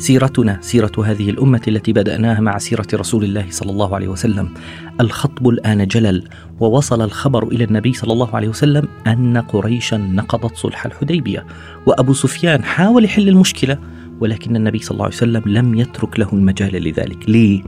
سيرتنا سيرة هذه الأمة التي بدأناها مع سيرة رسول الله صلى الله عليه وسلم. الخطب الآن جلل ووصل الخبر إلى النبي صلى الله عليه وسلم أن قريشا نقضت صلح الحديبية وأبو سفيان حاول يحل المشكلة ولكن النبي صلى الله عليه وسلم لم يترك له المجال لذلك. ليه؟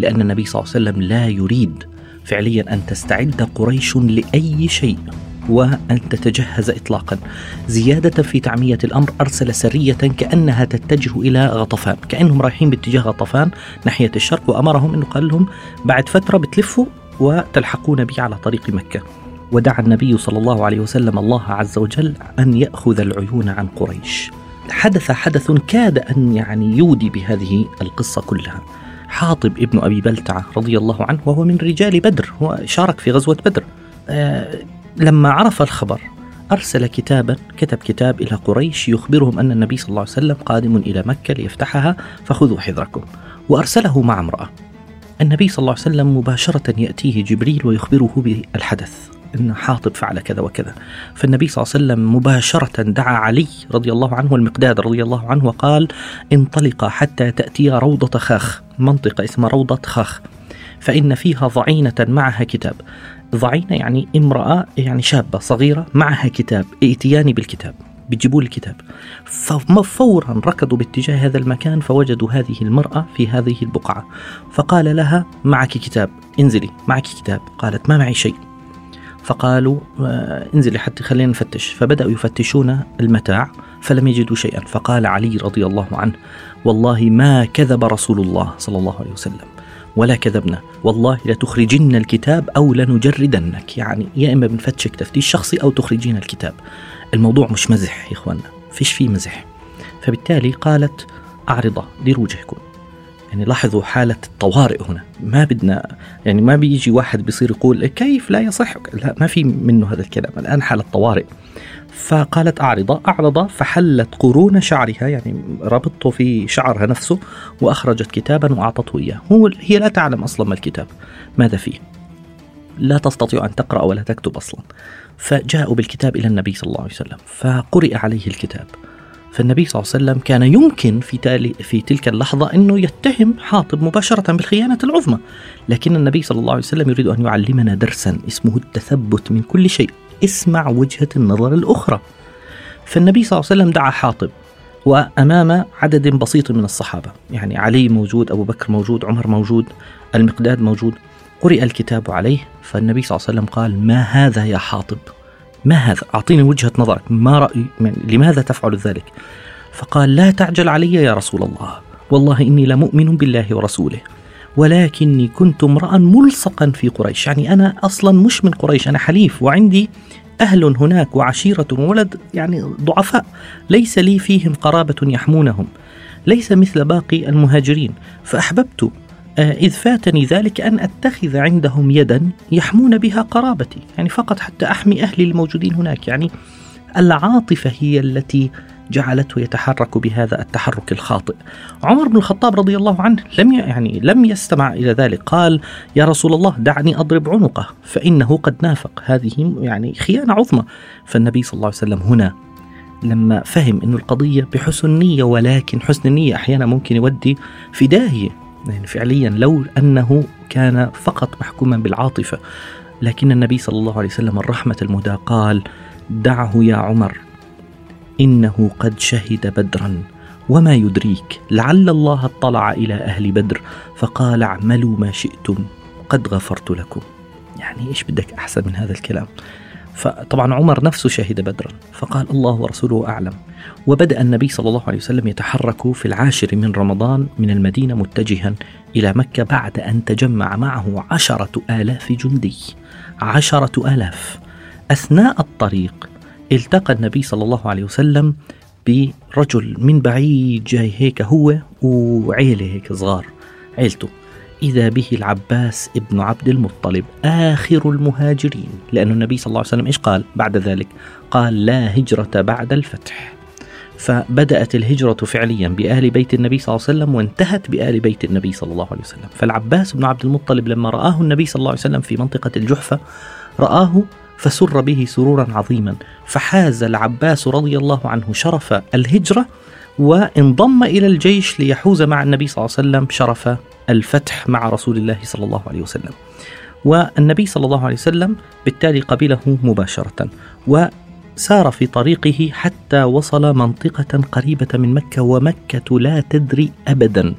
لأن النبي صلى الله عليه وسلم لا يريد فعليا أن تستعد قريش لأي شيء وأن تتجهز إطلاقا. زيادة في تعمية الأمر أرسل سرية كأنها تتجه إلى غطفان. كأنهم رايحين باتجاه غطفان ناحية الشرق وأمرهم أنه قال لهم بعد فترة بتلفوا وتلحقون بي على طريق مكة. ودعا النبي صلى الله عليه وسلم الله عز وجل أن يأخذ العيون عن قريش. حدث حدث كاد أن يعني يودي بهذه القصة كلها. حاطب ابن أبي بلتعة رضي الله عنه وهو من رجال بدر هو شارك في غزوة بدر. آه لما عرف الخبر أرسل كتابا كتب كتاب إلى قريش يخبرهم أن النبي صلى الله عليه وسلم قادم إلى مكة ليفتحها فخذوا حذركم. وأرسله مع امرأة. النبي صلى الله عليه وسلم مباشرة يأتيه جبريل ويخبره بالحدث أن حاطب فعل كذا وكذا. فالنبي صلى الله عليه وسلم مباشرة دعا علي رضي الله عنه والمقداد رضي الله عنه وقال انطلقا حتى تأتي روضة خاخ منطقة اسمها روضة خاخ فإن فيها ضعينة معها كتاب. ضعينة يعني امرأة يعني شابة صغيرة معها كتاب ائتياني بالكتاب بيجيبوا الكتاب ففورا ركضوا باتجاه هذا المكان فوجدوا هذه المرأة في هذه البقعة. فقال لها معك كتاب انزلي معك كتاب. قالت ما معي شيء. فقالوا آه، انزلي حتى خلينا نفتش. فبدأوا يفتشون المتاع فلم يجدوا شيئا. فقال علي رضي الله عنه والله ما كذب رسول الله صلى الله عليه وسلم. ولا كذبنا. والله لتخرجن الكتاب أو لنجردنك. يعني يا إما بنفتشك تفتيش شخصي أو تخرجين الكتاب. الموضوع مش مزح يا إخواننا. فيش فيه مزح. فبالتالي قالت أعرضة. دير وجهكم يعني لاحظوا حالة الطوارئ هنا. ما بدنا يعني ما بيجي واحد بيصير يقول كيف لا يصح؟ لا ما في منه هذا الكلام. الآن حالة طوارئ فقالت أعرض أعرض فحلت قرون شعرها يعني ربطته في شعرها نفسه وأخرجت كتابا وأعطته إياه. هو هي لا تعلم أصلا ما الكتاب ماذا فيه؟ لا تستطيع أن تقرأ ولا تكتب أصلا. فجاءوا بالكتاب إلى النبي صلى الله عليه وسلم فقرئ عليه الكتاب. فالنبي صلى الله عليه وسلم كان يمكن في تالي في تلك اللحظة أنه يتهم حاطب مباشرة بالخيانة العظمى. لكن النبي صلى الله عليه وسلم يريد أن يعلمنا درسا اسمه التثبت من كل شيء. اسمع وجهة النظر الأخرى. فالنبي صلى الله عليه وسلم دعا حاطب وأمام عدد بسيط من الصحابة يعني علي موجود أبو بكر موجود عمر موجود المقداد موجود قرئ الكتاب عليه فالنبي صلى الله عليه وسلم قال ما هذا يا حاطب؟ ما هذا؟ أعطيني وجهة نظرك ما رأي لماذا تفعل ذلك؟ فقال لا تعجل علي يا رسول الله والله إني لمؤمن بالله ورسوله. ولكني كنت امرأ ملصقا في قريش. يعني أنا أصلا مش من قريش أنا حليف وعندي أهل هناك وعشيرة وولد يعني ضعفاء. ليس لي فيهم قرابة يحمونهم ليس مثل باقي المهاجرين. فأحببت آه، إذ فاتني ذلك أن أتخذ عندهم يدا يحمون بها قرابتي. يعني فقط حتى أحمي أهلي الموجودين هناك. يعني العاطفة هي التي جعلته يتحرك بهذا التحرك الخاطئ. عمر بن الخطاب رضي الله عنه لم يعني لم يستمع إلى ذلك، قال: يا رسول الله دعني أضرب عنقه فإنه قد نافق، هذه يعني خيانة عظمى. فالنبي صلى الله عليه وسلم هنا لما فهم انه القضية بحسن نية ولكن حسن النية أحيانا ممكن يودي في داهيه يعني فعليا لو أنه كان فقط محكوما بالعاطفة لكن النبي صلى الله عليه وسلم الرحمة المهداه قال دعه يا عمر إنه قد شهد بدرا. وما يدريك لعل الله اطلع إلى أهل بدر فقال اعملوا ما شئتم قد غفرت لكم. يعني إيش بدك أحسن من هذا الكلام؟ فطبعا عمر نفسه شهد بدرا فقال الله ورسوله أعلم. وبدأ النبي صلى الله عليه وسلم يتحرك في العاشر من رمضان من المدينة متجها إلى مكة بعد أن تجمع معه عشرة آلاف جندي. عشرة آلاف. أثناء الطريق التقى النبي صلى الله عليه وسلم برجل من بعيد جاي هيك هو وعيلة هيك صغار عيلته. فإذا به العباس ابن عبد المطلب آخر المهاجرين. لأن النبي صلى الله عليه وسلم إيش قال بعد ذلك؟ قال لا هجرة بعد الفتح. فبدأت الهجرة فعليا بآل بيت النبي صلى الله عليه وسلم وانتهت بآل بيت النبي صلى الله عليه وسلم. فالعباس بن عبد المطلب لما رآه النبي صلى الله عليه وسلم في منطقة الجحفة رآه فسر به سرورا عظيما. فحاز العباس رضي الله عنه شرف الهجرة وانضم إلى الجيش ليحوز مع النبي صلى الله عليه وسلم شرف الفتح مع رسول الله صلى الله عليه وسلم. والنبي صلى الله عليه وسلم بالتالي قبله مباشرة وسار في طريقه حتى وصل منطقة قريبة من مكة ومكة لا تدري أبدا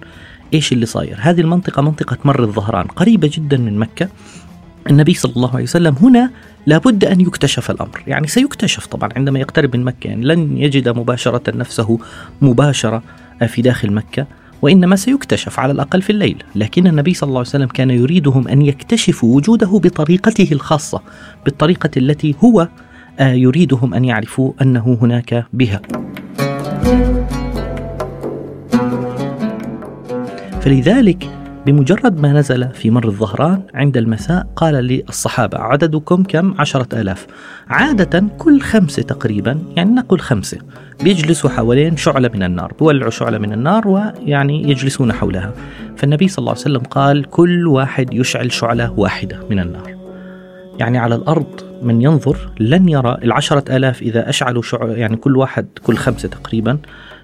إيش اللي صاير. هذه المنطقة منطقة مر الظهران قريبة جدا من مكة. النبي صلى الله عليه وسلم هنا لابد أن يكتشف الأمر. يعني سيكتشف طبعا عندما يقترب من مكة يعني لن يجد مباشرة نفسه مباشرة في داخل مكة وإنما سيكتشف على الأقل في الليل. لكن النبي صلى الله عليه وسلم كان يريدهم أن يكتشفوا وجوده بطريقته الخاصة بالطريقة التي هو آه، يريدهم أن يعرفوا أنه هناك بها. فلذلك بمجرد ما نزل في مر الظهران عند المساء قال للصحابة عددكم كم؟ عشرة آلاف. عادة كل خمسة تقريبا يعني نقول خمسة بيجلسوا حوالين شعلة من النار بولعوا شعلة من النار ويعني يجلسون حولها. فالنبي صلى الله عليه وسلم قال كل واحد يشعل شعلة واحدة من النار. يعني على الأرض من ينظر لن يرى العشرة آلاف إذا أشعلوا شعلة يعني كل واحد كل خمسة تقريبا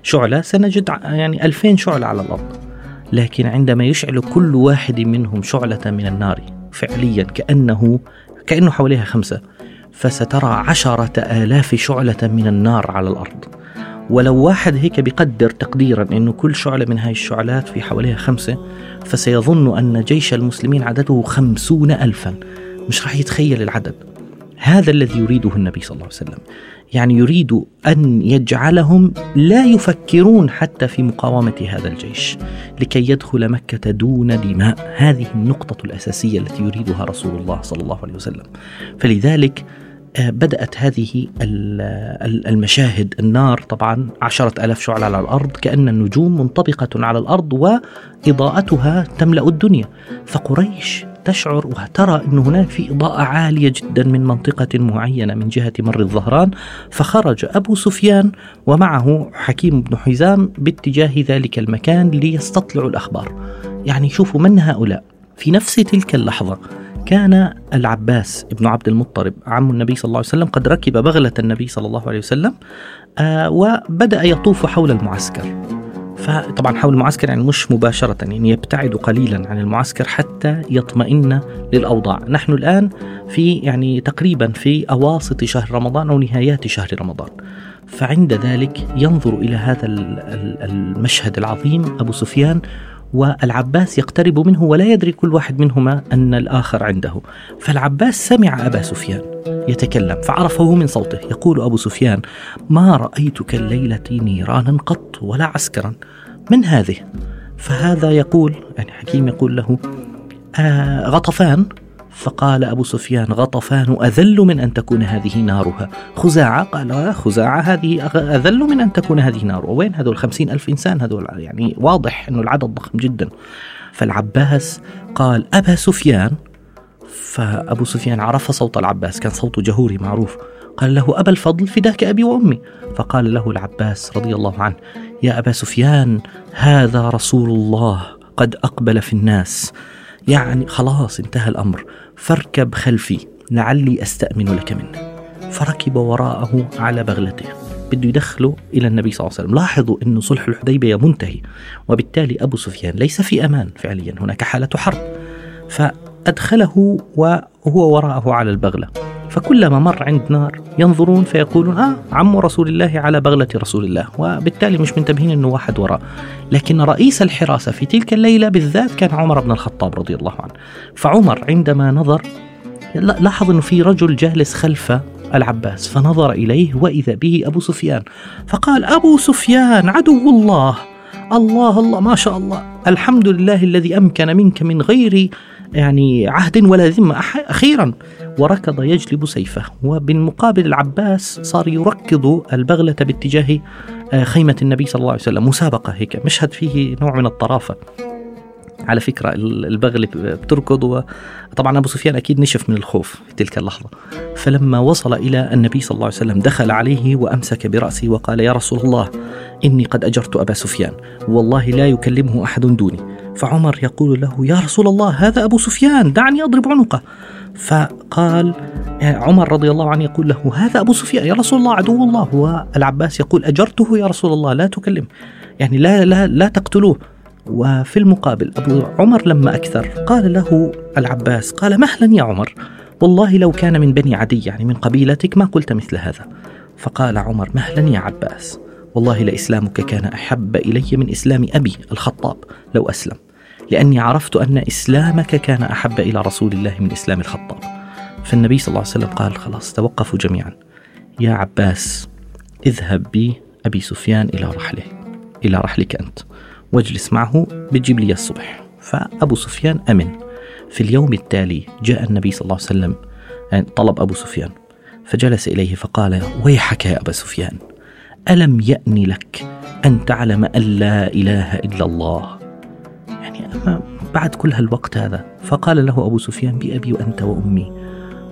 شعلة سنجد يعني ألفين شعلة على الأرض. لكن عندما يشعل كل واحد منهم شعلة من النار فعليا كأنه كأنه حواليها خمسة فسترى عشرة آلاف شعلة من النار على الأرض. ولو واحد هيك بيقدر تقديرا أنه كل شعلة من هاي الشعلات في حواليها خمسة فسيظن أن جيش المسلمين عدده خمسون ألفا. مش راح يتخيل العدد. هذا الذي يريده النبي صلى الله عليه وسلم. يعني يريد أن يجعلهم لا يفكرون حتى في مقاومة هذا الجيش لكي يدخل مكة دون دماء. هذه النقطة الأساسية التي يريدها رسول الله صلى الله عليه وسلم. فلذلك آه، بدأت هذه المشاهد النار طبعا عشرة ألاف شعلة على الأرض كأن النجوم منطبقة على الأرض وإضاءتها تملأ الدنيا. فقريش تشعر وترى أن هناك في إضاءة عالية جدا من منطقة معينة من جهة مر الظهران فخرج أبو سفيان ومعه حكيم بن حزام باتجاه ذلك المكان ليستطلعوا الأخبار. يعني شوفوا من هؤلاء. في نفس تلك اللحظة كان العباس بن عبد المطلب عم النبي صلى الله عليه وسلم قد ركب بغلة النبي صلى الله عليه وسلم آه وبدأ يطوف حول المعسكر. فطبعا حول المعسكر يعني مش مباشرة يعني يبتعد قليلا عن المعسكر حتى يطمئن للأوضاع. نحن الآن في يعني تقريبا في أواسط شهر رمضان أو نهايات شهر رمضان. فعند ذلك ينظر إلى هذا المشهد العظيم أبو سفيان والعباس يقترب منه ولا يدري كل واحد منهما أن الآخر عنده. فالعباس سمع أبا سفيان يتكلم فعرفه من صوته. يقول أبو سفيان ما رأيتك الليلة نيرانا قط ولا عسكرا؟ من هذه؟ فهذا يقول يعني حكيم يقول له آه غطفان؟ فقال أبو سفيان غطفان أذل من أن تكون هذه نارها. خزاعة؟ قال خزاعة هذه أذل من أن تكون هذه نار وين هذول خمسين ألف إنسان هذول؟ يعني واضح أنه العدد ضخم جدا. فالعباس قال أبا سفيان؟ فأبو سفيان عرف صوت العباس كان صوته جهوري معروف. قال له أبا الفضل فداك أبي وأمي. فقال له العباس رضي الله عنه يا أبا سفيان هذا رسول الله قد أقبل في الناس. يعني خلاص انتهى الأمر. فاركب خلفي لعلي أستأمن لك منه. فركب وراءه على بغلته. بده يدخله إلى النبي صلى الله عليه وسلم. لاحظوا أن صلح الحديبية منتهي وبالتالي أبو سفيان ليس في أمان. فعليا هناك حالة حرب. فأدخله وهو وراءه على البغلة. فكلما مر عند نار ينظرون فيقولون آه عم رسول الله على بغلة رسول الله. وبالتالي مش منتبهين أنه واحد وراء. لكن رئيس الحراسة في تلك الليلة بالذات كان عمر بن الخطاب رضي الله عنه. فعمر عندما نظر لاحظ أنه في رجل جالس خلف العباس فنظر إليه وإذا به أبو سفيان فقال أبو سفيان عدو الله. الله الله ما شاء الله. الحمد لله الذي أمكن منك من غير يعني عهد ولا ذمة. أخيرا وركض يجلب سيفه وبالمقابل العباس صار يركض البغلة باتجاه آه، خيمة النبي صلى الله عليه وسلم مسابقة هيك مشهد فيه نوع من الطرافة. على فكرة البغل بتركض طبعا أبو سفيان أكيد نشف من الخوف في تلك اللحظة. فلما وصل إلى النبي صلى الله عليه وسلم دخل عليه وأمسك برأسه وقال يا رسول الله إني قد أجرت أبا سفيان والله لا يكلمه أحد دوني. فعمر يقول له يا رسول الله هذا أبو سفيان دعني أضرب عنقه. فقال عمر رضي الله عنه يقول له هذا أبو سفيان يا رسول الله عدو الله. والعباس يقول أجرته يا رسول الله لا تكلم. يعني لا لا لا تقتلوه. وفي المقابل أبو عمر لما أكثر قال له العباس قال مهلا يا عمر والله لو كان من بني عدي يعني من قبيلتك ما قلت مثل هذا. فقال عمر مهلا يا عباس. والله لإسلامك كان أحب إلي من إسلام أبي الخطاب لو أسلم. لأني عرفت أن إسلامك كان أحب إلى رسول الله من إسلام الخطاب. فالنبي صلى الله عليه وسلم قال خلاص توقفوا جميعا. يا عباس اذهب بي أبي سفيان إلى رحله إلى رحلك أنت واجلس معه بتجيب لي الصبح. فأبو سفيان أمن. في اليوم التالي جاء النبي صلى الله عليه وسلم طلب أبو سفيان فجلس إليه فقال ويحك يا أبا سفيان؟ ألم يأن لك أن تعلم أن لا إله إلا الله؟ يعني أما بعد كل هالوقت هذا فقال له أبو سفيان بأبي وأنت وأمي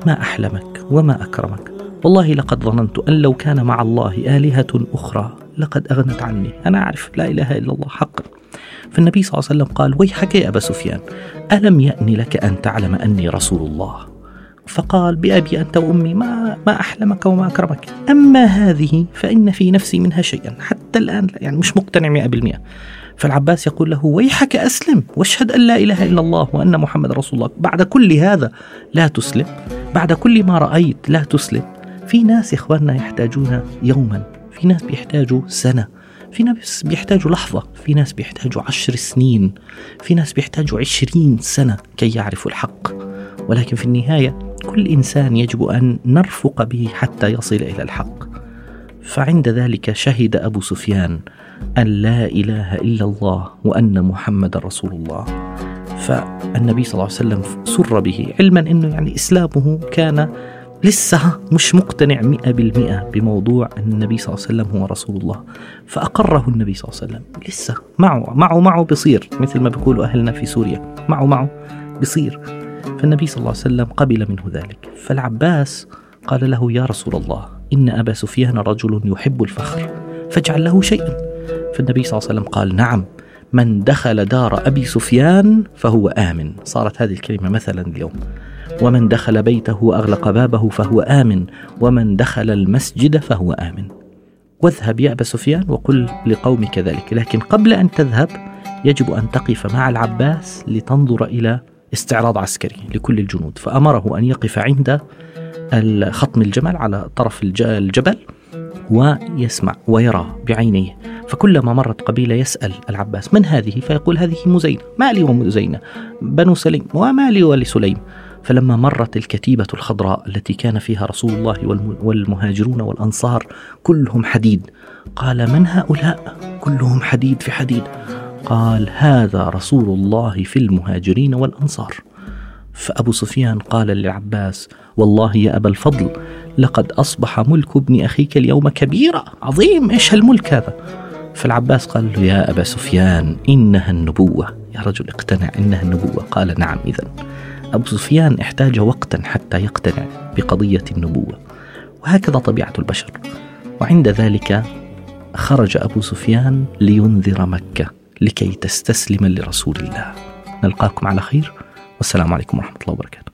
ما أحلمك وما أكرمك. والله لقد ظننت أن لو كان مع الله آلهة أخرى لقد أغنت عني. أنا أعرف لا إله إلا الله حقا. فالنبي صلى الله عليه وسلم قال ويحك يا أبا سفيان ألم يأني لك أن تعلم أني رسول الله؟ فقال بأبي أنت وأمي ما, ما أحلمك وما أكرمك. أما هذه فإن في نفسي منها شيئا. حتى الآن يعني مش مقتنع مئة بالمئة. فالعباس يقول له ويحك أسلم. واشهد أن لا إله إلا الله وأن محمد رسول الله. بعد كل هذا لا تسلم. بعد كل ما رأيت لا تسلم. في ناس إخواننا يحتاجون يوما. في ناس بيحتاجوا سنة. في ناس بيحتاجوا لحظة. في ناس بيحتاجوا عشر سنين. في ناس بيحتاجوا عشرين سنة كي يعرفوا الحق. ولكن في النهاية كل إنسان يجب أن نرفق به حتى يصل إلى الحق. فعند ذلك شهد أبو سفيان أن لا إله إلا الله وأن محمد رسول الله. فالنبي صلى الله عليه وسلم سر به علما أنه يعني إسلامه كان لسه مش مقتنع مئة بالمئة بموضوع أن النبي صلى الله عليه وسلم هو رسول الله. فأقره النبي صلى الله عليه وسلم لسه معه معه معه بصير مثل ما بيقولوا أهلنا في سوريا معه معه بصير. فالنبي صلى الله عليه وسلم قبل منه ذلك. فالعباس قال له يا رسول الله إن أبا سفيان رجل يحب الفخر فاجعل له شيئا. فالنبي صلى الله عليه وسلم قال نعم من دخل دار أبي سفيان فهو آمن. صارت هذه الكلمة مثلا اليوم. ومن دخل بيته وأغلق بابه فهو آمن ومن دخل المسجد فهو آمن. واذهب يا أبا سفيان وقل لقومك ذلك. لكن قبل أن تذهب يجب أن تقف مع العباس لتنظر إلى استعراض عسكري لكل الجنود. فأمره أن يقف عند خطم الجمل على طرف الجبل ويسمع ويرى بعينيه. فكلما مرت قبيلة يسأل العباس من هذه؟ فيقول هذه مزينة. ما لي ومزينة بنو سليم. وما لي ولسليم فلما مرت الكتيبة الخضراء التي كان فيها رسول الله والمهاجرون والأنصار كلهم حديد. قال من هؤلاء؟ كلهم حديد في حديد. قال هذا رسول الله في المهاجرين والأنصار. فأبو سفيان قال للعباس والله يا أبا الفضل لقد أصبح ملك ابن أخيك اليوم كبيرا عظيم إيش هالملك هذا؟ فالعباس قال له يا أبا سفيان إنها النبوة. يا رجل اقتنع إنها النبوة. قال نعم إذا أبو سفيان احتاج وقتا حتى يقتنع بقضية النبوة. وهكذا طبيعة البشر. وعند ذلك خرج أبو سفيان لينذر مكة. لكي تستسلم لرسول الله. نلقاكم على خير. والسلام عليكم ورحمة الله وبركاته.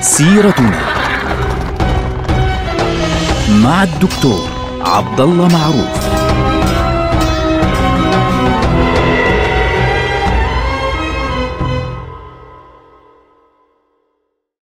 سيرتنا مع الدكتور عبد الله معروف.